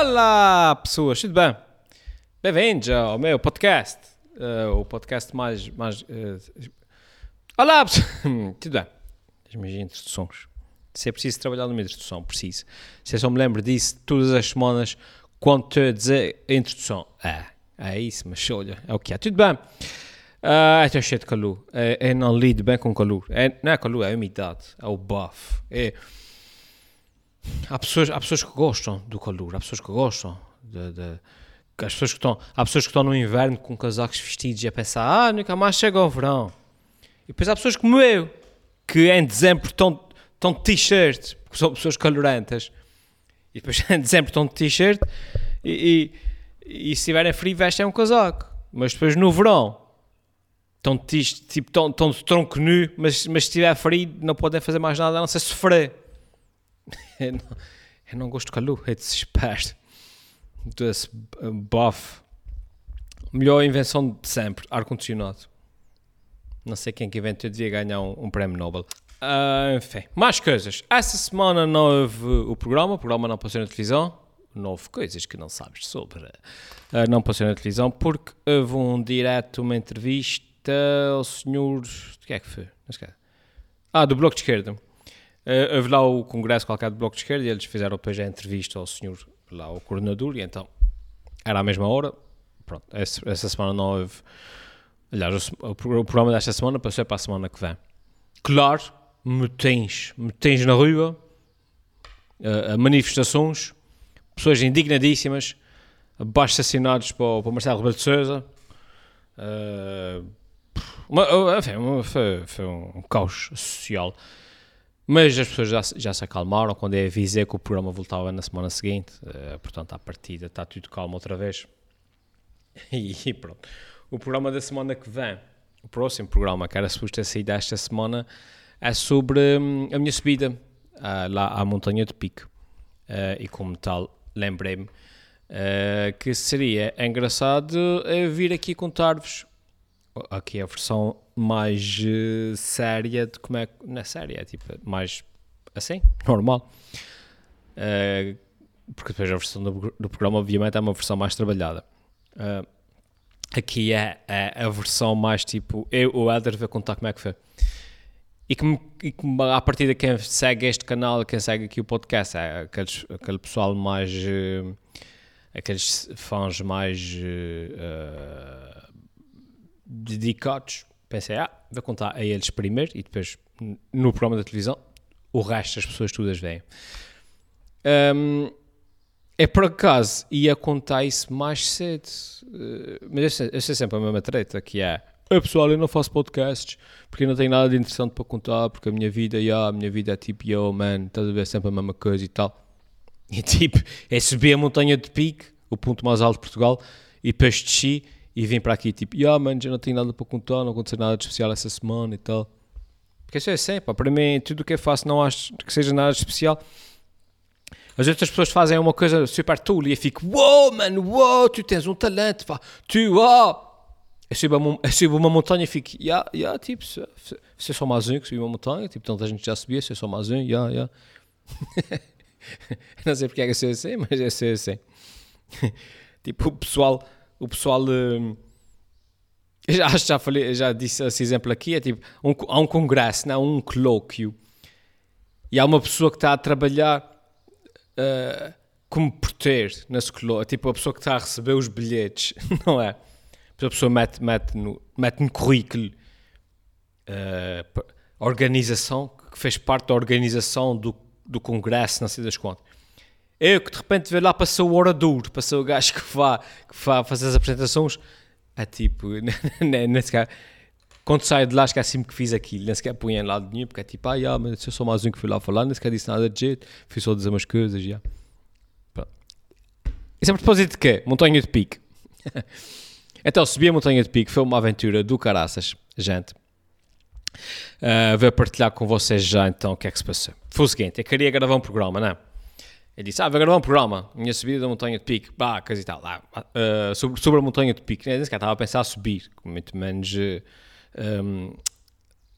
Olá, pessoas, tudo bem? Bem-vindos ao meu podcast. Uh, o podcast mais. mais uh, Olá, pessoas. tudo bem? As minhas introduções. Se é preciso trabalhar numa introdução, preciso. Se eu só me lembro disso todas as semanas, quando a dizer a introdução. É, é isso, mas olha, é o que é. Tudo bem? Uh, estou cheio de calor. É, eu não lido bem com calor. É, não é calor, é umidade, é o buff. É. Há pessoas, há pessoas que gostam do calor, há pessoas que gostam de, de as pessoas que estão, há pessoas que estão no inverno com casacos vestidos e a pensar, ah, nunca mais chega ao verão. E depois há pessoas como eu, que em dezembro estão, estão de t-shirt, porque são pessoas calorentas. E depois em dezembro estão de t-shirt e, e, e, se tiverem frio vestem um casaco. Mas depois no verão estão de, tipo, estão, estão de tronco nu, mas, mas se estiver frio não podem fazer mais nada a não ser sofrer. Eu, não, eu não gosto calor, é desespero. Desse buff. Melhor invenção de sempre, ar-condicionado. Não sei quem que inventou, devia ganhar um, um prémio Nobel. Uh, enfim, mais coisas. Essa semana não houve o programa, o programa não passou na televisão. Não houve coisas que não sabes sobre. Uh, não passou na televisão porque houve um direto, uma entrevista ao senhor. O que é que foi? Ah, do Bloco de Esquerda Uh, houve lá o congresso qualquer do Bloco de Esquerda e eles fizeram depois a entrevista ao senhor, lá o coordenador, e então era à mesma hora. Pronto, essa, essa semana não houve. Aliás, o, o, programa desta semana passou para a semana que vem. Claro, me tens, me tens na rua, uh, manifestações, pessoas indignadíssimas, abaixo assinados para, para Marcelo Rebelo de Souza. Uh, uma, enfim, foi, foi um caos social. Mas as pessoas já, já se acalmaram quando eu avisei que o programa voltava na semana seguinte. Uh, portanto, à partida está tudo calmo outra vez. E, pronto. O programa da semana que vem, o próximo programa, que era suposto ter saído esta semana, é sobre hum, a minha subida uh, lá à Montanha de Pico. Uh, e como tal, lembrei-me que seria engraçado vir aqui contar-vos aqui a versão mais uh, séria de como é não é séria, é tipo mais assim, normal. Uh, porque depois a versão do, do, programa, obviamente, é uma versão mais trabalhada. Uh, aqui é, é, a versão mais tipo eu, o Elder, ver contar como é que foi. E que, e que a partir de quem segue este canal, quem segue aqui o podcast, é aqueles, aquele pessoal mais. Uh, aqueles fãs mais dedicados pensei, ah, vou contar a eles primeiro e depois no programa da televisão o resto das pessoas todas veem. Um, é por acaso ia contar isso mais cedo, uh, mas eu sei, eu sempre a mesma treta que é ah, pessoal, eu não faço podcasts porque não tenho nada de interessante para contar, porque a minha vida, yeah, a minha vida é tipo, yo man, estás a ver sempre a mesma coisa e tal. E tipo, é subir a montanha de pique, o ponto mais alto de Portugal, e depois desci e vim para aqui tipo, yeah, mano, já não tenho nada para contar, não aconteceu nada de especial essa semana e tal. Porque isso é assim, pá, para mim, tudo o que eu faço não acho que seja nada de especial. As outras pessoas fazem uma coisa super tool e eu fico, wow, mano, wow, tu tens um talento, pá, tu, wow. Eu subo, uma, eu subo uma montanha e fico, yeah, yeah, tipo, se, se, só mais um que subiu uma montanha, tipo, tanta gente já subia, se só mais um, yeah, yeah. não sei porque é que eu sou assim, mas eu sou assim. tipo, o pessoal o pessoal. Uh, já, já, falei, já disse esse exemplo aqui: é tipo, um, há um congresso, não, um colóquio, e há uma pessoa que está a trabalhar uh, como porteiro nesse colóquio, tipo a pessoa que está a receber os bilhetes, não é? A pessoa mete, mete, no, mete no currículo uh, organização, que fez parte da organização do, do congresso, não sei das contas. Eu que de repente vejo lá passou o orador, passou o gajo que vá, que vá fazer as apresentações, é tipo, nem sequer, quando saio de lá, esqueci-me que fiz aquilo, nem sequer punha lá de nenhum, porque é tipo, ah, yeah, mas eu sou mais um que fui lá falar, nem sequer disse nada de jeito, fui só dizer umas coisas, já. Yeah. Isso é a propósito de quê? Montanha de Pique. então, subi a Montanha de Pique, foi uma aventura do caraças, gente. Uh, vou partilhar com vocês já então o que é que se passou. Foi o seguinte, eu queria gravar um programa, não é? Ele disse, ah, vai gravar um programa, minha subida da montanha de pique, bah, coisa e tal, lá, uh, sobre, sobre a montanha de pique, nem sequer estava a pensar a subir, muito menos, uh, eh, um,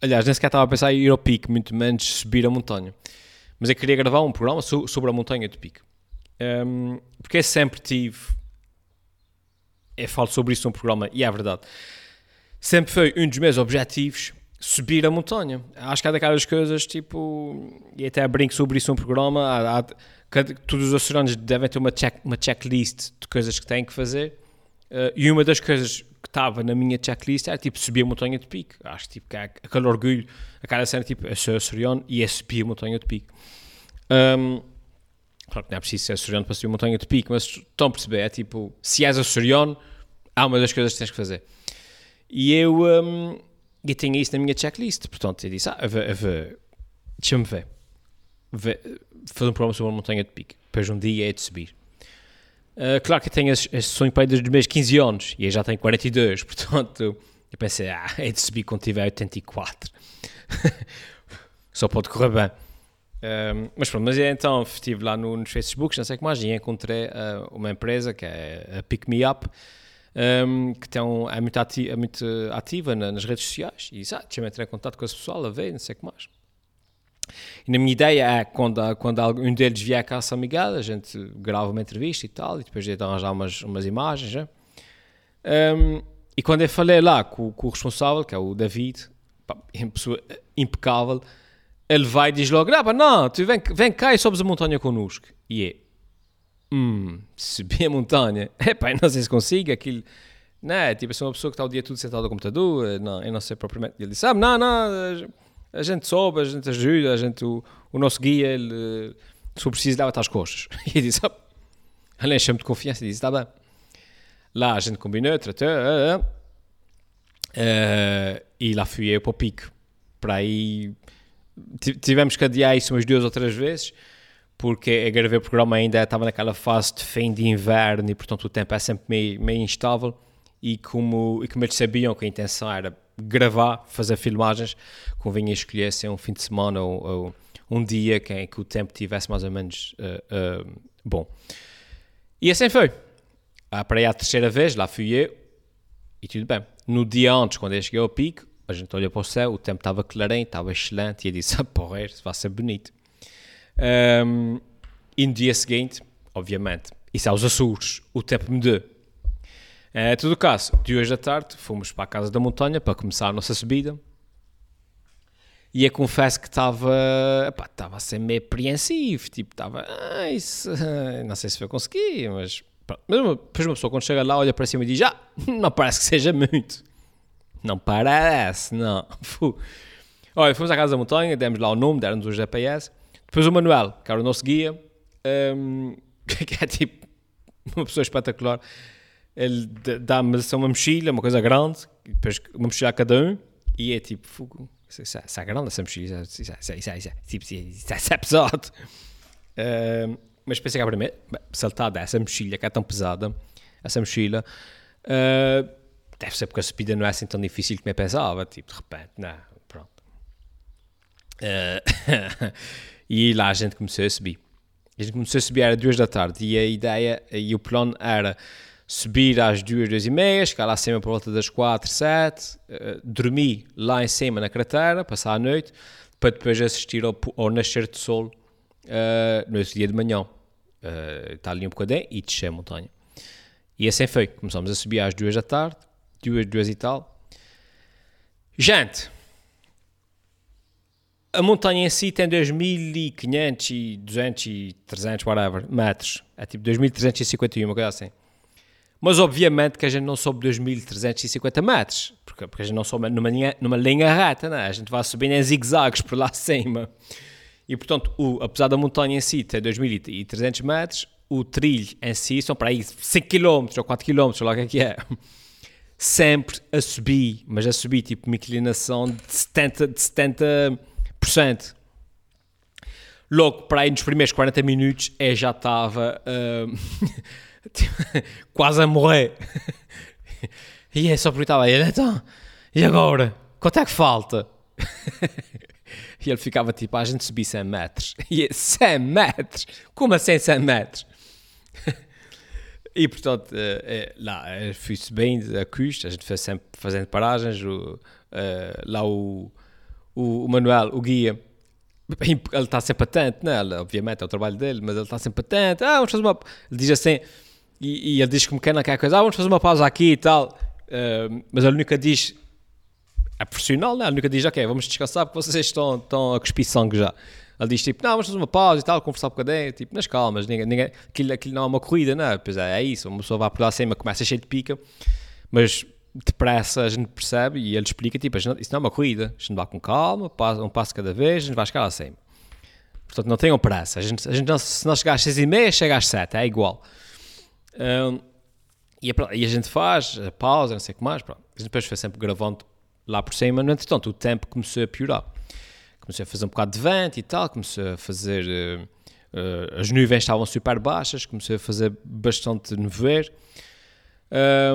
aliás, nem sequer estava a pensar a ir ao pique, muito menos subir a montanha, mas eu queria gravar um programa so, sobre a montanha de pique. Um, porque eu sempre tive. Eu falo sobre isso no programa e é verdade. Sempre foi um dos meus objetivos subir a montanha. Acho que há daquelas coisas tipo. E até brinco sobre isso no programa. Há, há, cada, todos os oceanos devem ter uma, check, uma checklist de coisas que têm que fazer. Uh, e uma das coisas que estava na minha checklist era tipo subir a montanha de pico. Acho tipo, que é aquele orgulho, aquela cena tipo, eu sou açoriano e é subir a montanha de pico. Um, claro que não é preciso ser açoriano para subir a montanha de pico, mas estão a perceber, é tipo, se és açoriano, há uma das coisas que tens que fazer. E eu, um, eu tinha isso na minha checklist, portanto eu disse, ah, deixa-me ver. ver, fazer um programa sobre a montanha de pico, depois um dia é de subir. Uh, claro que eu tenho esse, sonho para desde os meus 15 anos, e eu já tenho 42, portanto eu pensei, ah, é de subir quando tiver 84. Só pode correr bem. Um, mas pronto, mas então estive lá no, nos Facebook, não sei o que mais, e encontrei uh, uma empresa que é a Pick Me Up, um, que tem um, é, muito ativa, é muito ativa na, nas redes sociais, e ah, deixa-me entrar em contato com esse pessoal, a ver, não sei o que mais. E na minha ideia é, quando, quando algum deles vier cá a São Miguel, a gente grava uma entrevista e tal, e depois de arranjar umas, umas imagens, né? um, e quando eu falei lá com, com, o responsável, que é o David, pá, uma pessoa impecável, ele vai e diz logo: não, tu vem, vem cá e sobes a montanha connosco. E é, hum, subir a montanha, é pá, não sei se consigo, aquilo, não é, tipo, eu sou uma pessoa que está o dia todo sentado no computador, não, eu não sei propriamente. Ele disse: ah, não, não, a gente sobe, a gente ajuda, a gente, o, o nosso guia, ele, se for preciso, leva-te às costas. E ele disse: ah, ele enche-me de confiança e disse: está bem. Lá a gente combinou, tratou, uh, uh, uh, e lá fui eu para o pico. Para aí tivemos que adiar isso umas duas ou três vezes, porque a gravei o programa ainda estava naquela fase de fim de inverno e, portanto, o tempo é sempre meio, meio instável. E como, e como eles sabiam que a intenção era gravar, fazer filmagens, convinha escolher se um fim de semana ou, ou um dia que, que, o tempo tivesse mais ou menos uh, uh, bom. E assim foi. Ah, para aí a terceira vez, lá fui eu e tudo bem. No dia antes, quando eu cheguei ao pico, a gente olhou para o céu, o tempo estava clarinho, estava excelente, e eu disse, ah, porra, isso vai ser bonito. Um, e no dia seguinte, obviamente, isso é os Açores, o tempo mudou. É, todo caso, de hoje à tarde, fomos para a Casa da Montanha para começar a nossa subida. E eu confesso que estava, estava a ser meio apreensivo, tipo, estava, ah, isso, não sei se vai conseguir, mas, mas depois uma pessoa quando chega lá olha para cima e diz, ah, não parece que seja muito. Não parece, não. Olha, fomos à Casa da Montanha, demos lá o nome, deram-nos o GPS. Depois o Manuel, que era o nosso guia, um, que é tipo uma pessoa espetacular. Ele dá-me uma mochila, uma coisa grande, depois uma mochila a cada um, e é tipo, fogo, isso, é, é grande essa mochila, isso, isso, isso, isso, isso, isso, isso é pesado. Um, mas pensei que a primeira, saltada essa mochila que é tão pesada, essa mochila, uh, deve ser porque a subida não é assim tão difícil como eu pensava, tipo, de repente, não, pronto. Uh, e lá a gente começou a subir. A gente começou a subir, era duas da tarde, e a ideia, e o plano era subir às duas, duas e meia, chegar lá acima por volta das quatro, sete, uh, dormir lá em cima na cratera, passar a noite, para depois assistir ao, ao nascer do sol uh, no outro dia de manhã. Uh, está ali um bocadinho e descer a montanha. E assim foi. Começamos a subir às duas da tarde, duas, duas e tal. Gente, a montanha em si tem 2.500 e 200 e 300, whatever, metros. É tipo 2.351, uma coisa assim. Mas obviamente que a gente não sobe 2.350 metros, porque, porque a gente não sobe numa linha, numa linha reta, né? a gente vai subindo em zigue-zagues por lá acima. E portanto, o, apesar da montanha em si ter 2.300 metros, o trilho em si são para aí 5 km ou 4 km, lá o é que é sempre a subir, mas a subir tipo uma inclinação de 70%. De 70%. Logo, para aí nos primeiros 40 minutos, eu já estava uh, quase a morrer. e é só perguntava ele, então, e agora? Quanto é que falta? e ele ficava tipo, ah, a gente subir 100 metros. E 100 metros? Como assim 100 metros? E portanto, é, lá fui-se bem a custo, a gente fez sempre fazendo paragens. O, lá o, o, o, Manuel, o guia, ele está sempre atento, né? Ele, obviamente é o trabalho dele, mas ele está sempre atento. Ah, vamos fazer uma. Ele diz assim, e, e ele diz como quer naquela coisa, ah, vamos fazer uma pausa aqui e tal. Uh, mas ele nunca diz. É profissional, né? Ele nunca diz, ok, vamos descansar porque vocês estão, estão a cuspir sangue já. Ele diz tipo, não, vamos fazer uma pausa e tal, conversar um bocadinho, tipo, nas calmas, ninguém, ninguém, aquilo, aquilo não é uma corrida, não é? Pois é, é isso, uma pessoa vai por lá cima, começa cheio de pica, mas depressa a gente percebe e ele explica, tipo, isso não é uma corrida, a gente vai com calma, um passo cada vez, a gente vai chegar lá cima. Portanto, não tenham pressa, a gente, a gente não, se não chegar às seis e meia, chega às sete, é igual. Um, e, a, e, a, gente faz a pausa, não sei o que mais, pronto. A gente depois foi sempre gravando lá por cima, no entretanto o tempo começou a piorar comecei a fazer um bocado de vento e tal, comecei a fazer. Uh, uh, as nuvens estavam super baixas, comecei a fazer bastante nevoeiro.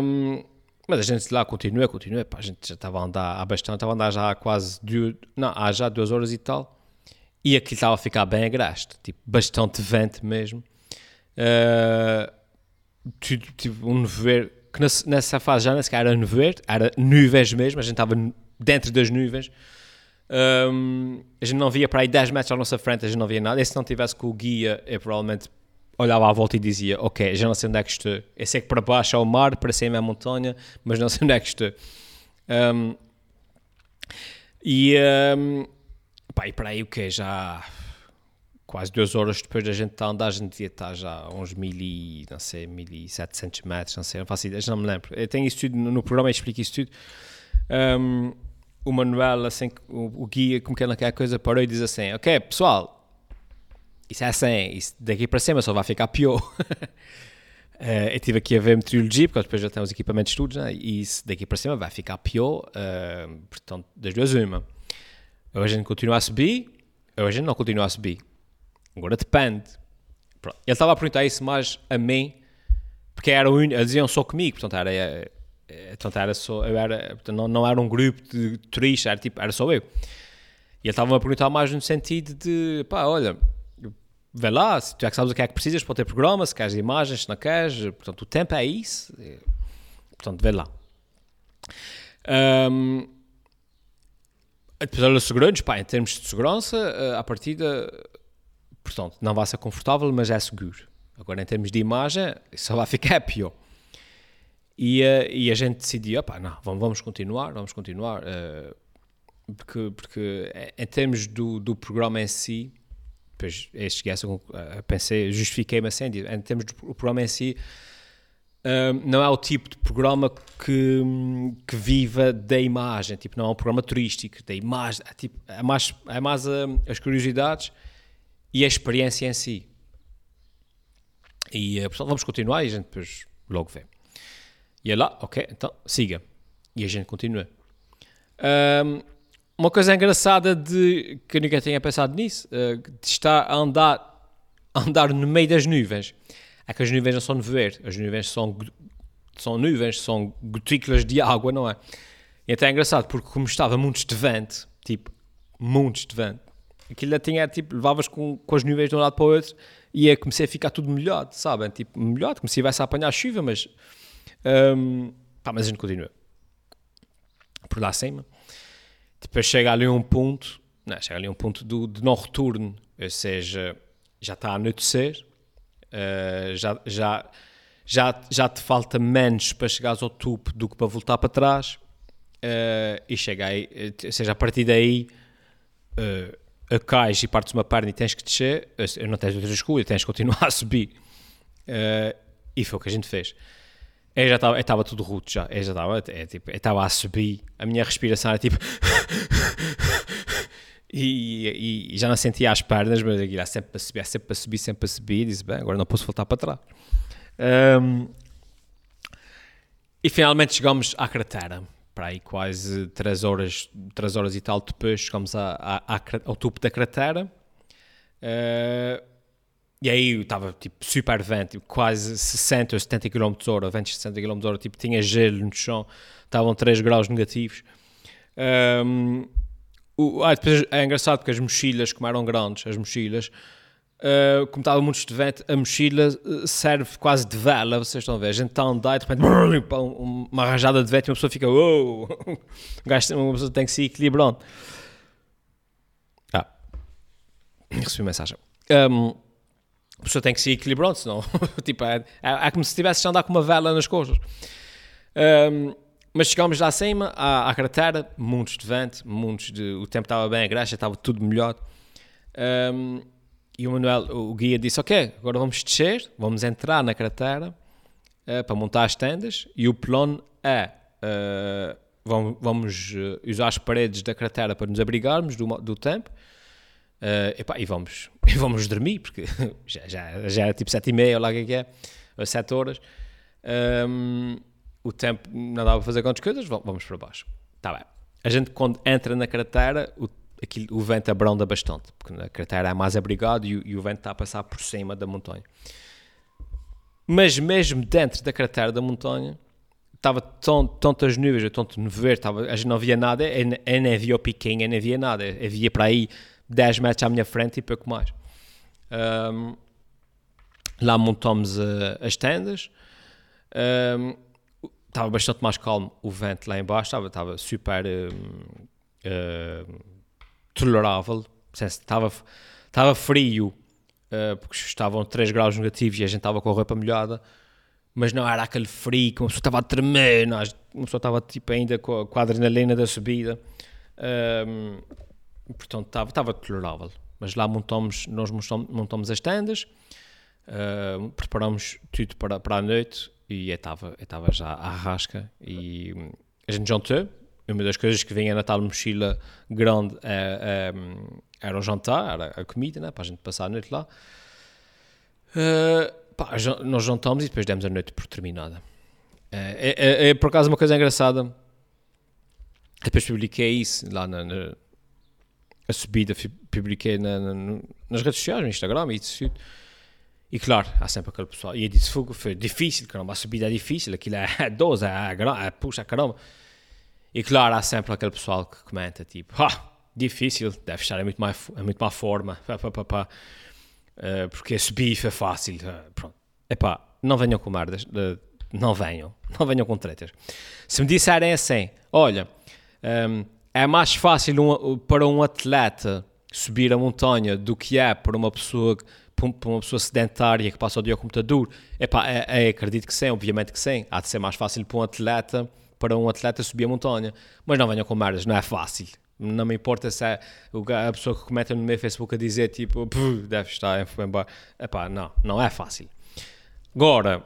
Um, mas a gente lá continua, continua. Pá, a gente já estava a andar há bastante, estava a andar já há quase. Duas, não, há já duas horas e tal. E aquilo estava a ficar bem agraste, tipo, bastante vento mesmo. Uh, tipo, um nevoeiro, que nessa fase já nem sequer era nevoeiro, era nuvens mesmo, a gente estava dentro das nuvens. Um, a gente não via para aí 10 metros à nossa frente, a gente não via nada. E se não tivesse com o guia, eu provavelmente olhava à volta e dizia: Ok, já não sei onde é que estou. Eu sei que para baixo é o mar, para cima é a montanha, mas não sei onde é que estou. Um, e, um, pá, e para aí o que Já quase duas horas depois da gente estar a andar, a gente ia estar já a uns mil e, não sei, mil e setecentos metros, não sei, não faço ideia, já não me lembro. Eu tenho isso tudo no, programa, eu explico isso tudo. Um, o Manuel, assim, o, o guia, como que é naquela coisa, parou e diz assim: Ok, pessoal, isso é assim, isso daqui para cima só vai ficar pior. uh, eu estive aqui a ver meteorologia, porque depois já temos equipamentos de estudos, né? e isso daqui para cima vai ficar pior. Uh, portanto, das duas, uma. Ou a gente continua a subir, ou a gente não continua a subir. Agora depende. Pronto. Ele estava a perguntar isso mais a mim, porque era único, eles diziam só comigo, portanto, era Portanto, era só, eu era, não, não era um grupo de turistas, era, tipo, era só eu. E ele estava-me a perguntar mais no sentido de, pá, olha, vê lá, se tu é que sabes o que é que precisas para o teu programa, se queres imagens, se não queres, portanto, o tempo é isso, portanto, vê lá. Um, olha, segurantes, pá, em termos de segurança, eh, a partida, portanto, não vai ser confortável, mas é seguro. Agora, em termos de imagem, só vai ficar pior. E, uh, e a gente decidiu, opá, não, vamos, vamos continuar, vamos continuar, uh, porque, porque eh, em termos do, do programa em si, depois cheguei a, pensei, justifiquei-me assim, em termos do programa em si, uh, não é o tipo de programa que, que viva da imagem, tipo, não é um programa turístico, da imagem, é, tipo, é mais, é mais as curiosidades e a experiência em si. E, portanto, vamos continuar e a gente depois logo vê. E é lá, ok, então siga. E a gente continua. Um, uma coisa engraçada de que eu nunca tinha pensado nisso, uh, de estar a andar, a andar no meio das nuvens, é que as nuvens não são nevoeiro, as nuvens são, são nuvens, são gotículas de água, não é? E até é engraçado, porque como estava muitos de vento, tipo, muitos de vento, aquilo tinha, tipo, levavas com, com as nuvens de um lado para o outro e comecei a ficar tudo melhor, sabem? Tipo, melhor, como se estivesse a apanhar chuva, mas um, pá, mas a gente continua. Por lá acima. Depois chega ali um ponto, não, chega ali um ponto do, de não retorno, ou seja, já está a anoitecer, uh, já, já, já, já te falta menos para chegares ao topo do que para voltar para trás, uh, e chega aí, ou seja, a partir daí uh, cais e partes uma perna e tens que descer, não tens outra escolha, tens que continuar a subir. Uh, e foi o que a gente fez. Eu já estava, estava tudo ruto já, eu já estava, é, tipo, eu estava a subir, a minha respiração era tipo... e, e, e, já não sentia as pernas, mas aquilo era sempre para subir, sempre para subir, sempre para subir, e disse, bem, agora não posso voltar para trás. Um, e finalmente chegamos à cratera, para aí quase 3 horas, 3 horas e tal depois chegamos a, a, a, ao topo da cratera. Uh, e aí estava tipo super vento, tipo, quase 60 ou 70 km hora, ventos de 60 km hora, tipo tinha gelo no chão, estavam 3 graus negativos. Um, o, ah, depois é engraçado porque as mochilas, como eram grandes, as mochilas, uh, como estava muito de vento, a mochila ah, serve quase de vela, vocês estão a ver, a gente está a andar e de repente uma rajada de vento e uma pessoa fica, uou, oh! uma pessoa tem que se equilibrando. Ah. Recebi mensagem. Um, a pessoa tem que se equilibrar, senão, tipo, é, é, é, como se estivesse a andar com uma vela nas costas. Um, mas chegámos lá acima, à, à cratera, muitos de vento, muitos de, o tempo estava bem, a graxa estava tudo melhor. Um, e o Manuel, o guia, disse: Ok, agora vamos descer, vamos entrar na cratera uh, para montar as tendas. E o plano é: uh, vamos, vamos uh, usar as paredes da cratera para nos abrigarmos do, do tempo. Epá, e, vamos, e vamos dormir, porque já, já, já era tipo sete e meia, ou lá o que é, é sete horas. Um, o tempo não dava para fazer quantas coisas, vamos para baixo. Está bem. A gente, quando entra na cratera, o aquilo, o vento abranda bastante, porque na cratera é mais abrigado e, e, o vento está a passar por cima da montanha. Mas mesmo dentro da cratera da montanha, estava tão, tantas nuvens, tanto nevoeiro, a gente não via nada, nem via o piquinho, nem via nada, eu via para aí 10 metros à minha frente e pouco mais. Um, lá montamos uh, as tendas, um, estava bastante mais calmo o vento lá embaixo, estava, estava super... Um, tolerável. Estava, estava frio, uh, porque estavam 3 graus negativos e a gente estava com a roupa molhada, mas não era aquele frio que uma pessoa estava a tremer, uma pessoa estava tipo, ainda com a, com a adrenalina da subida. Um, portanto, estava, estava tolerável. Mas lá montamos, nós montamos, montamos as tendas, uh, preparamos tudo para, para a noite e estava, eu estava já à rasca e a gente jantou, uma das coisas que vinha na tal mochila grande é, é, era o jantar, era a comida, né, para a gente passar a noite lá. Uh, pá, nós jantamos e depois demos a noite por terminada. É, é, é, por acaso uma coisa engraçada. Depois publiquei isso lá na, na a subida, publiquei na, na, nas redes sociais, no Instagram e isso. E claro, há sempre aquele pessoal. E eu disse: foi, foi difícil, caramba, a subida é difícil, aquilo é 12, é, é, é puxa, caramba. E claro, há sempre aquele pessoal que comenta tipo, ah, difícil, deve estar em muito, mais, em muito má forma, pá, pá, pá, pá. Uh, porque bife é fácil. Uh, pronto. Epá, não venham com merdas, uh, não venham, não venham com tretas. Se me disserem assim, olha, um, é mais fácil um, para um atleta subir a montanha do que é para uma pessoa para uma pessoa sedentária que passa o dia ao computador, epá, é, é, acredito que sim, obviamente que sim. Há de ser mais fácil para um atleta para um atleta subir a montanha. Mas não venham com merdas, não é fácil. Não me importa se é a pessoa que comenta no meu Facebook a dizer tipo, deve estar em embora. Epá, não, não é fácil. Agora,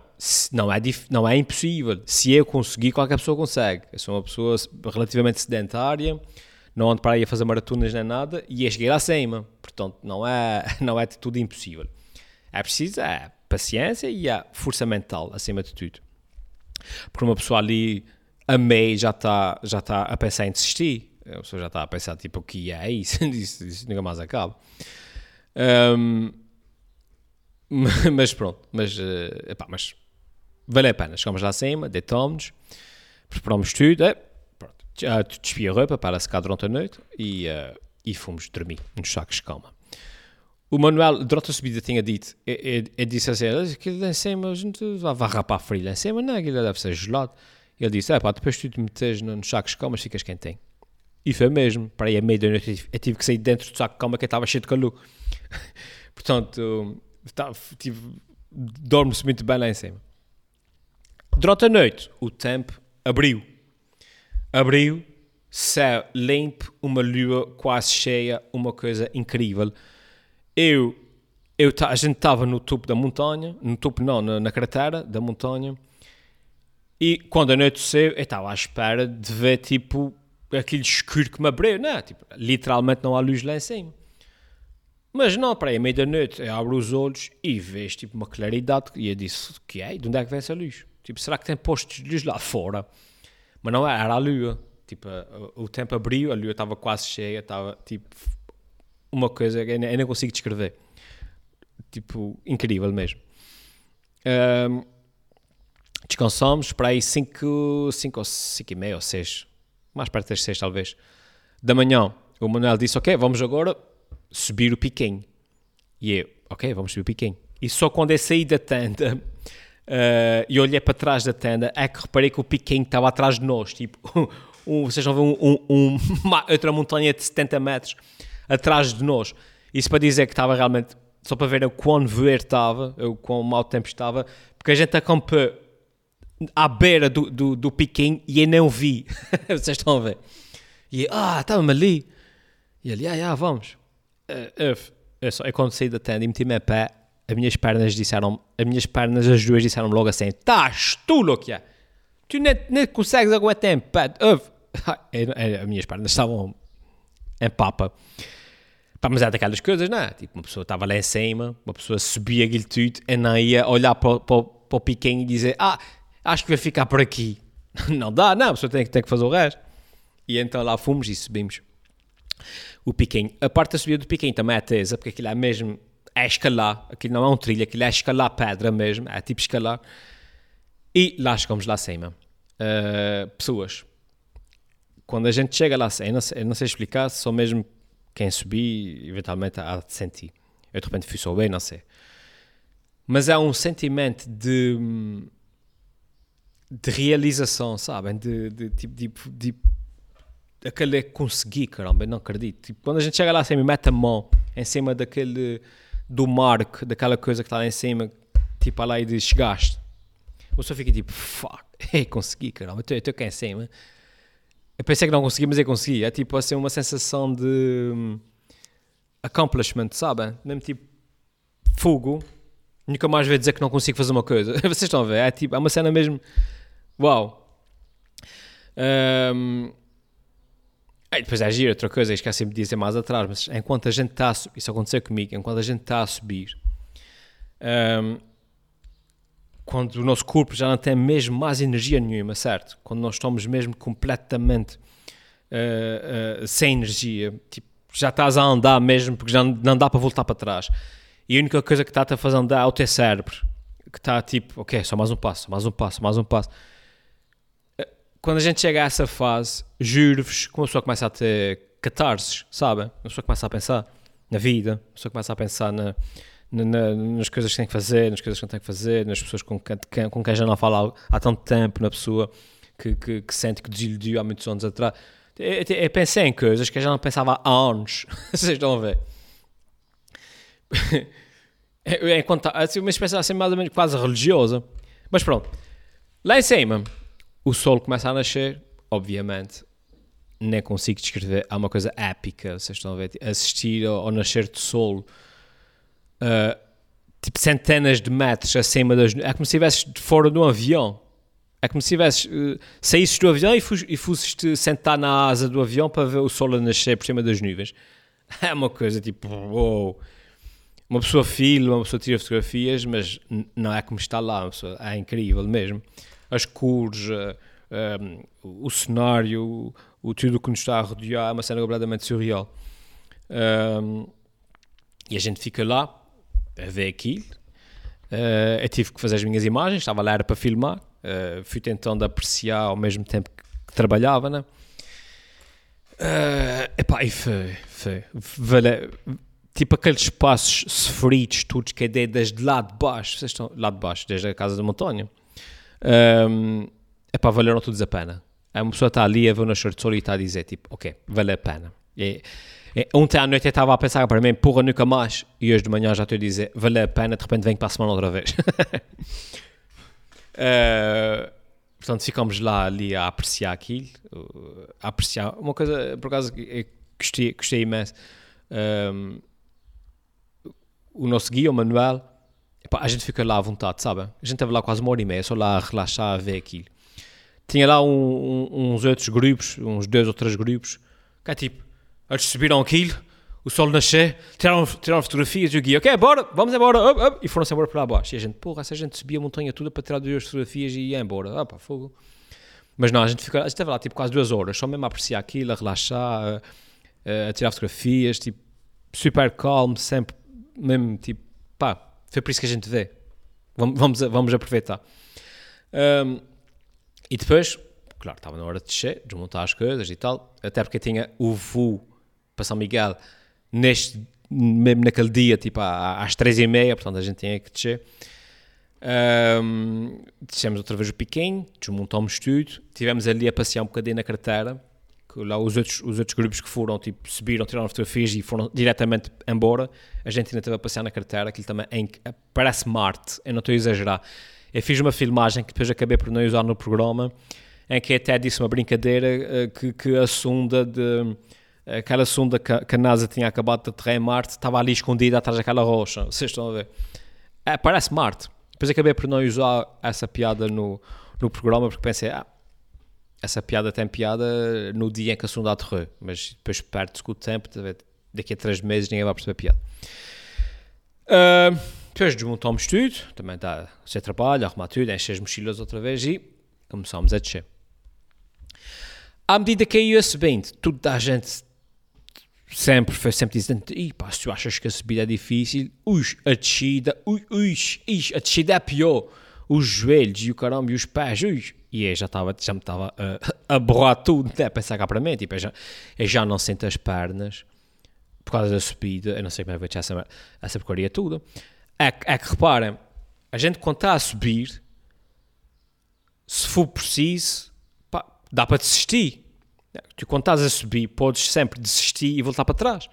não é, não é impossível. Se eu conseguir, qualquer pessoa consegue. Eu sou uma pessoa relativamente sedentária, não ando para aí a fazer maratonas nem nada, e eu cheguei lá acima. Portanto, não é, não é de tudo impossível. É preciso é paciência e a força mental, acima de tudo. Porque uma pessoa ali a May já está já tá a pensar em desistir. A pessoa já está a pensar, tipo, o que é isso? isso, isso nunca mais acaba. Um, mas pronto, mas, uh, epá, mas valeu a pena. Chegamos lá acima, deitámos-nos, preparámos tudo, é, pronto, despi a roupa para secar durante a noite e, uh, e fomos dormir nos sacos de cama. O Manuel, durante a subida, tinha dito, ele disse assim, aquilo lá em cima, a gente vai rapar frio lá em cima, não, aquilo deve ser gelado. Ele disse: é pá, depois tu te metes nos sacos de cama, ficas quentinho. E foi mesmo. Para aí, a meia da noite, eu tive que sair dentro do saco de cama que estava cheio de calor. Portanto, tá, dorme-se muito bem lá em cima. Durante a noite, o tempo abriu. Abriu, céu limpo, uma lua quase cheia, uma coisa incrível. Eu, eu a gente estava no topo da montanha, no topo não, na, na cratera da montanha, e quando anoiteceu, eu estava à espera de ver, tipo, aquele escuro que me abriu. Não, tipo, literalmente não há luz lá em cima. Mas não, para aí, à meia da noite, eu abro os olhos e vejo, tipo, uma claridade. E eu disse, que é? De onde é que vem essa luz? Tipo, será que tem postos lá fora? Mas não era, era a lua. Tipo, o tempo abriu, a lua estava quase cheia, estava, tipo, uma coisa que eu nem consigo descrever. Tipo, incrível mesmo. Um, descansamos para aí 5, 5 ou 5 e ou 6, mais perto das 6 talvez, da manhã. O Manuel disse, ok, vamos agora subir o piquinho. E eu, ok, vamos subir o piquinho. E só quando eu saí da tenda uh, e olhei para trás da tenda, é que reparei que o piquinho estava atrás de nós, tipo, um, vocês vão ver um, um, uma outra montanha de 70 metros atrás de nós. Isso para dizer que estava realmente, só para ver o quão verde estava, o quão mau tempo estava, porque a gente acampa à beira do, do, do piquinho e eu não vi. Vocês estão a ver? E eu, ah, estava-me ali. E ele, ah, yeah, vamos. Uh, eu, só, eu quando saí da tenda e meti-me a pé, as minhas pernas disseram, as minhas pernas, as duas disseram logo assim, estás tu, é? tu nem, nem consegues aguentar em pé. As minhas pernas estavam em papa. Pá, mas é daquelas coisas, não é? Tipo, uma pessoa estava lá em cima, uma pessoa subia aquilo tudo e não ia olhar para, para, para o piquinho e dizer, ah, acho que vai ficar por aqui. Não dá, não, a pessoa tem, tem que fazer o resto. E então lá fomos e subimos o piquinho. A parte da subida do piquinho também é tesa, porque aquilo é mesmo, é escalar, aquilo não é um trilho, aquilo é escalar pedra mesmo, é tipo escalar. E lá chegamos lá acima. Uh, pessoas. Quando a gente chega lá acima, eu eu não sei explicar, só mesmo quem subir, eventualmente há de sentir. Eu de repente fui só bem, não sei. Mas é um sentimento de de realização, sabem? De, de, tipo, de, de, de, aquele é consegui, caramba, eu não acredito. Tipo, quando a gente chega lá acima e mete a mão em cima daquele, do marco, daquela coisa que está lá em cima, tipo, lá e diz, chegaste. Você fica tipo, fuck, hey, consegui, caramba, eu estou cá em cima. Eu pensei que não consegui, mas eu consegui. É tipo, assim, uma sensação de um, accomplishment, sabem? Mesmo tipo, fogo. Nunca mais vai dizer que não consigo fazer uma coisa. Vocês estão a ver? É tipo, é uma cena mesmo Uau! Um, aí depois é giro, outra coisa, esqueci de dizer mais atrás, mas enquanto a gente está a subir, isso aconteceu comigo, enquanto a gente está a subir, um, quando o nosso corpo já não tem mesmo mais energia nenhuma, certo? Quando nós estamos mesmo completamente uh, uh, sem energia, tipo, já estás a andar mesmo porque já não dá para voltar para trás. E a única coisa que está a fazer andar é o teu cérebro, que está tipo, ok, só mais um passo, mais um passo, mais um passo quando a gente chega a essa fase, juro-vos que uma pessoa começa a ter catarses, sabem? Uma pessoa começa a pensar na vida, uma pessoa começa a pensar na, na, na, nas coisas que tem que fazer, nas coisas que não tem que fazer, nas pessoas com quem, com quem já não fala há tanto tempo, na pessoa que, que, que sente que desiludiu há muitos anos atrás. Eu, eu, eu, pensei em coisas que eu já não pensava há anos. Vocês estão a ver? Enquanto, assim, uma espécie assim, mais ou menos quase religiosa. Mas pronto, lá em cima o sol começa a nascer, obviamente, nem consigo descrever, há uma coisa épica, vocês estão a ver, assistir ao, ao nascer do sol, uh, tipo centenas de metros acima das é como se estivesses fora de um avião, é como se estivesses, uh, saísses do avião e, fos, e fosses-te sentar na asa do avião para ver o sol a nascer por cima das nuvens. É uma coisa tipo, uou. Uma pessoa filma, uma pessoa tira fotografias, mas não é como está lá, pessoa, é incrível mesmo as cores, uh, eh, um, o cenário, o, tudo que nos está a rodear, é uma cena completamente surreal. Um, e a gente fica lá a ver aquilo. Uh, eu tive que fazer as minhas imagens, estava lá era para filmar. Uh, fui tentando apreciar ao mesmo tempo que, trabalhava, né? Uh, epá, e foi, foi, vale, tipo aqueles espaços sofridos, todos que é desde lá de baixo, vocês estão lá de baixo, desde a casa da montanha, um, epá, valeram todos a pena. É uma pessoa está ali a ver de sol e está a dizer, tipo, ok, vale a pena. E, e, ontem à noite eu estava a pensar para mim, porra, nunca mais. E hoje de manhã já estou a dizer, vale a pena, de repente venho para a semana outra vez. uh, portanto, ficamos lá ali a apreciar aquilo, a apreciar. Uma coisa, por acaso, gostei, gostei imenso. Um, o nosso guia, o Manuel, A gente fica lá à vontade, sabe? A gente estava lá quase uma hora e meia, só lá a relaxar, a ver aquilo. Tinha lá um, um, uns outros grupos, uns dois ou três grupos, que é tipo, eles subiram aquilo, o sol nascer, tiraram, tiraram fotografias e o guia, ok, bora, vamos embora, up, up, e foram-se embora para lá abaixo. E a gente, porra, essa gente subia a montanha toda para tirar duas fotografias e ia embora, ah pá, fogo. Mas não, a gente, fica, a gente estava lá tipo quase duas horas, só mesmo a apreciar aquilo, a relaxar, a, a tirar fotografias, tipo, super calmo, sempre, mesmo tipo, pá, foi por isso que a gente vê. Vamos, vamos, vamos aproveitar. Um, e depois, claro, estava na hora de descer, desmontar as coisas e tal, até porque tinha o voo para São Miguel neste, mesmo naquele dia, tipo às três e meia, portanto a gente tinha que descer. Um, descemos outra vez o Piquinho, desmontamos tudo, tivemos ali a passear um bocadinho na carteira, que lá os outros, os outros grupos que foram, tipo, subiram, tiraram fotografias e foram diretamente embora, a gente ainda esteve a passear na carteira, aquilo também em, parece Marte, eu não estou a exagerar. Eu fiz uma filmagem que depois acabei por não usar no programa, em que até disse uma brincadeira uh, que, que a sonda de aquela sonda que a NASA tinha acabado de aterrar em Marte estava ali escondida atrás daquela rocha. Vocês estão a ver? É, parece Marte. Depois acabei por não usar essa piada no, no programa porque pensei, ah, essa piada tem piada no dia em que a sonda aterrou, mas depois perde-se com o tempo, daqui a três meses ninguém vai perceber a piada. Uh, depois desmontamos tudo, também está a ser trabalho, arrumar tudo, encher as mochilas outra vez e começamos a descer. À medida que ia subindo, toda a gente sempre foi sempre dizendo, e pá, se tu achas que a subida é difícil, ux, a descida, ui, ux, ix, a descida é pior, os joelhos e o caramba e os pés, ux, e eu já, tava, já me estava a, a borrar tudo, né, pensar cá para mim, tipo, eu já, eu já não sinto as pernas, por causa da subida, eu não sei como é que vai essa, essa porcaria tudo, é, é que reparem, a gente quando está a subir, se for preciso, pá, dá para desistir, Tu, quando estás a subir, podes sempre desistir e voltar para trás.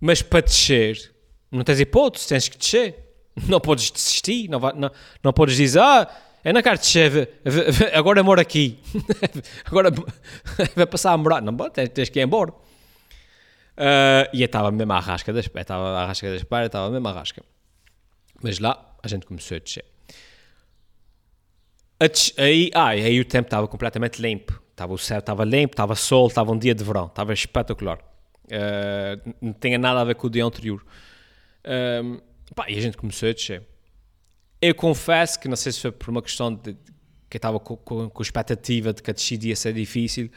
Mas para descer, não tens hipótese, tens que descer. Não podes desistir, não, vai, não, não podes dizer, ah, não quero descer, agora moro aqui. agora vai passar a morar. Não, tens, tens que ir embora. Uh, e eu estava mesmo à rasca das pernas, estava à rasca das pernas, estava mesmo à rasca. Mas lá a gente começou a descer. Aí, ah, aí o tempo estava completamente limpo. Estava o céu, estava limpo, estava sol, estava um dia de verão, estava espetacular. Uh, não tinha nada a ver com o dia anterior. Uh, pá, e a gente começou a descer. Eu confesso que não sei se foi por uma questão de que estava com, com, com a expectativa de que a descida ia ser difícil,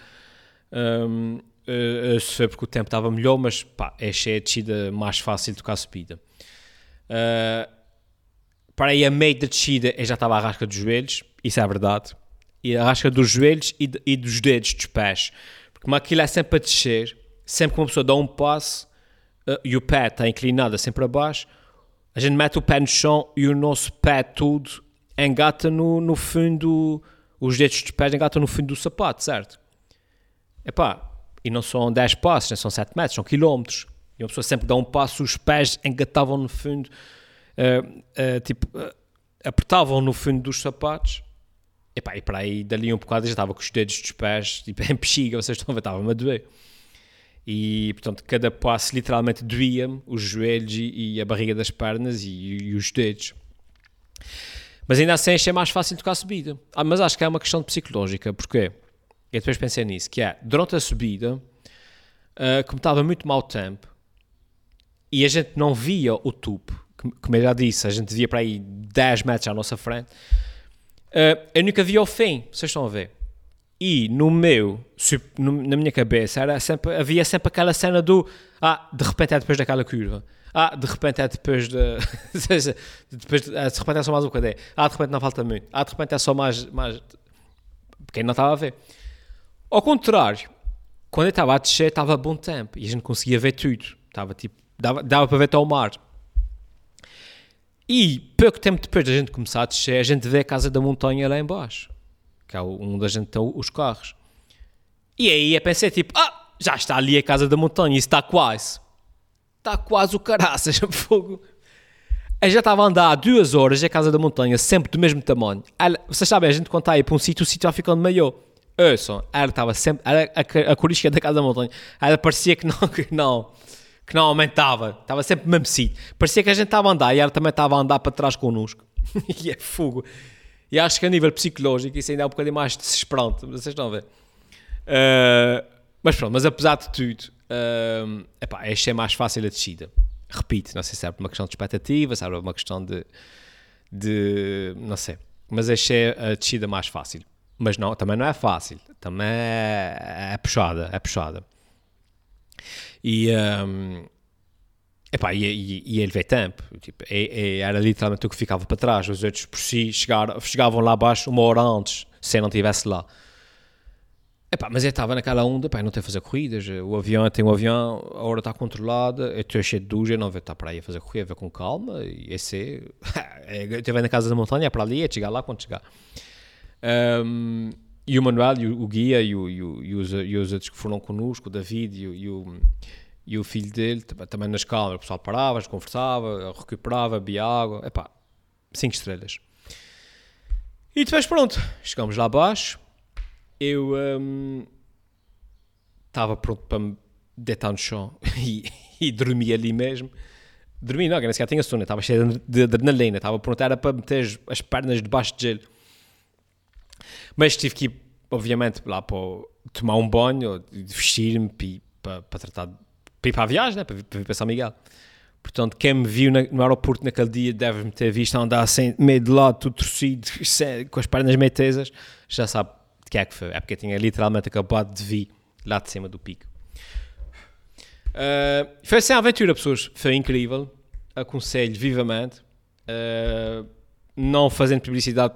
um, uh, se foi porque o tempo estava melhor, mas pá, achei a descida mais fácil do que a subida. Uh, para aí a meio da descida eu já estava à rasca dos joelhos, isso é verdade e a rasca dos joelhos e, de, e, dos dedos dos pés. Porque como aquilo é sempre a descer, sempre que uma pessoa dá um passo uh, e o pé está inclinado sempre abaixo, a gente mete o pé no chão e o nosso pé tudo engata no, no fundo, os dedos dos pés engatam no fundo do sapato, certo? Epá, e não são 10 passos, não são 7 metros, são quilómetros. E uma pessoa sempre dá um passo, os pés engatavam no fundo, uh, uh, tipo, apertavam no fundo dos sapatos Epá, e para aí, dali um bocado, já estava com os dedos dos pés, tipo, em bexiga, vocês estão a ver, estava-me a doer. E, portanto, cada passo literalmente doía-me, os joelhos e, e, a barriga das pernas e, e, os dedos. Mas ainda assim achei mais fácil tocar a subida. Ah, mas acho que é uma questão psicológica, porque eu depois pensei nisso, que é, durante a subida, uh, como estava muito mau tempo, e a gente não via o tubo, como eu já disse, a gente via para aí 10 metros à nossa frente, Uh, eu nunca vi ao fim, vocês estão a ver. E no meu, na minha cabeça, era sempre, havia sempre aquela cena do ah, de repente é depois daquela curva. Ah, de repente é depois de. depois de, de repente é só mais um bocadinho. Ah, de repente não falta muito. Ah, de repente é só mais. mais... Quem não estava a ver. Ao contrário, quando eu estava a descer, estava a bom tempo e a gente conseguia ver tudo. Estava tipo. Dava, dava para ver até o mar. E pouco tempo depois da gente começar a descer, a gente vê a casa da montanha lá embaixo, que é onde a gente tem os carros. E aí eu pensei tipo, ah, já está ali a casa da montanha, isso está quase. Está quase o caraças, fogo. Eu já estava a andar duas horas a casa da montanha, sempre do mesmo tamanho. Ela, vocês sabem, a gente quando está aí para um sítio, o sítio vai ficando maior. Ouçam, ela estava sempre, ela, a, a, a corisca da casa da montanha, ela parecia que não, que não que não aumentava, estava sempre mesmo sítio. Parecia que a gente estava a andar e ela também estava a andar para trás connosco. e é fogo. E acho que a nível psicológico isso ainda é um bocadinho mais desesperante, vocês estão a ver. Uh, mas pronto, mas apesar de tudo, uh, epá, achei mais fácil a descida. Repito, não sei se é uma questão de expectativa, se é uma questão de, de. não sei. Mas achei a descida mais fácil. Mas não, também não é fácil. Também é, é puxada, é puxada. E, um, epá, e, e, e ele veio tempo. Tipo, e, e era literalmente o que ficava para trás. Os outros, por si, chegavam lá abaixo uma hora antes, se não estivesse lá. Epá, mas eu estava naquela onda, epá, não tenho a fazer corridas, o avião tem um avião, a hora está controlada, eu estou cheio de dúvidas, eu não vou estar para aí a fazer corrida, vou com calma, e esse, eu estive na casa da montanha, é para ali, é chegar lá quando chegar. Um, e o Manuel, e o, o guia, e, o, e, o, e, os, e os outros que foram connosco, o David e o, e o, e o filho dele, também nas calmas, o pessoal parava, conversava, recuperava, bebia água, epá, 5 estrelas. E depois pronto, chegamos lá abaixo, eu estava um, pronto para me deitar no chão e, e dormi ali mesmo. Dormi não, nem sequer tinha sono, estava cheio de adrenalina, estava pronto, era para meter as pernas debaixo de gelo. Mas tive que ir, obviamente, lá para tomar um banho, vestir-me para, para tratar para ir para a viagem, né? para, vir, para São Miguel. Portanto, quem me viu no aeroporto naquele dia deve-me ter visto andar meio de lado, tudo torcido, com as pernas meio tesas, já sabe de que é que foi. É porque eu tinha literalmente acabado de vir lá de cima do pico. Uh, foi assim a aventura, pessoas. Foi incrível. Aconselho vivamente. Uh, não fazendo publicidade,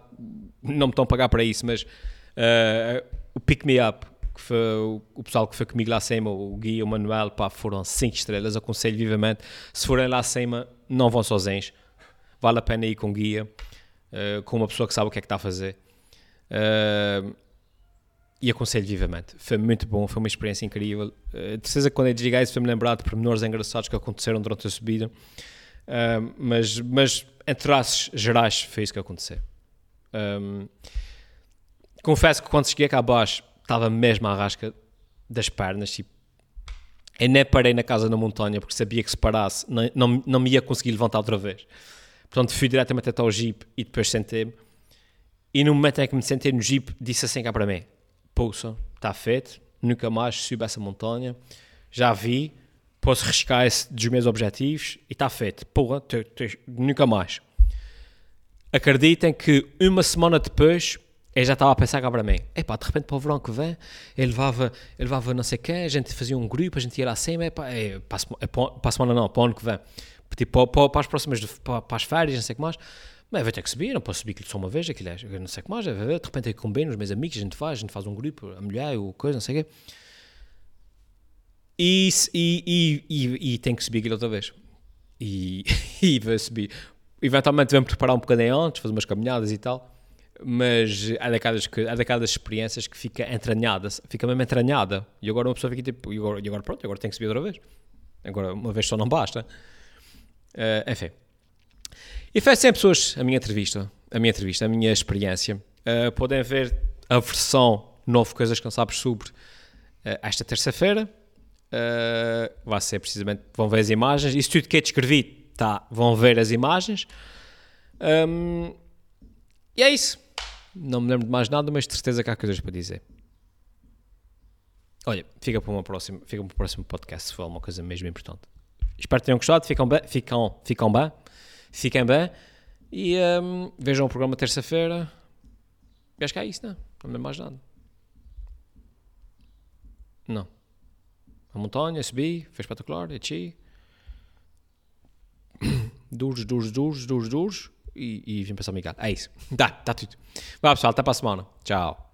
não me estão a pagar para isso, mas uh, o Pick Me Up, que foi o, pessoal que foi comigo lá acima, o Gui e o Manuel, pá, foram 5 estrelas. Aconselho vivamente. Se forem lá acima, não vão sozinhos. Vale a pena ir com guia, com uma pessoa que sabe o que é que está a fazer. Uh, e aconselho vivamente. Foi muito bom, foi uma experiência incrível. Uh, de certeza quando eu desliguei isso foi-me lembrar de pormenores engraçados que aconteceram durante a subida. Uh, mas, mas em traços gerais foi isso que aconteceu. Um, confesso que quando cheguei cá abaixo estava mesmo à rasca das pernas. Tipo, eu nem parei na casa na montanha porque sabia que se parasse não, não, não me ia conseguir levantar outra vez. Portanto fui diretamente até ao jeep e depois sentei-me. E no momento em que me sentei no jeep disse assim cá para mim Pouça, está feito, nunca mais subo essa montanha, já vi, posso riscar esse dos meus objetivos e está feito. Porra, nunca mais. Acreditem que uma semana depois eu já estava a pensar cá para mim, epá, de repente para o verão que vem, ele levava, ele levava não sei quem, a gente fazia um grupo, a gente ia lá acima, epá, é, para, a, para a semana não, para o ano que vem, tipo, para, para as próximas, para, para as férias, não sei o que mais, mas vai ter que subir, não posso subir só uma vez, aquilo é, não sei o que mais, de repente eu combino, os meus amigos, a gente faz, a gente faz um grupo, a mulher, ou coisa, não sei o quê. E, e, e, e, e tem que subir aquilo outra vez. E, e vai subir. Eventualmente vamos preparar um bocadinho antes, fazer umas caminhadas e tal, mas é daquelas, que, é daquelas experiências que fica entranhada, fica mesmo entranhada. E agora uma pessoa fica tipo, e agora, e agora pronto, agora tem que subir outra vez. Agora uma vez só não basta. Uh, enfim. E foi sempre pessoas a minha entrevista, a minha entrevista, a minha experiência. Uh, podem ver a versão novo Coisas que não sabes sobre uh, esta terça-feira. Vai ser precisamente, vão ver as imagens. Isso tudo que eu descrevi, tá, vão ver as imagens. Um, e é isso. Não me lembro de mais nada, mas de certeza que há coisas para dizer. Olha, fica para, uma próxima, fica para o próximo podcast se for uma coisa mesmo importante. Espero que tenham gostado. Ficam bem. Ficam, ficam bem. Fiquem bem e um, vejam o programa terça-feira. Acho que é isso, não? Não me mais nada. Não. A montanha, subi, foi espetacular, desci. Duros, duros, duros, duros, duros. E, e vim para São Miguel. É isso. Tá, tá tudo. Vá pessoal, até para a semana. Tchau.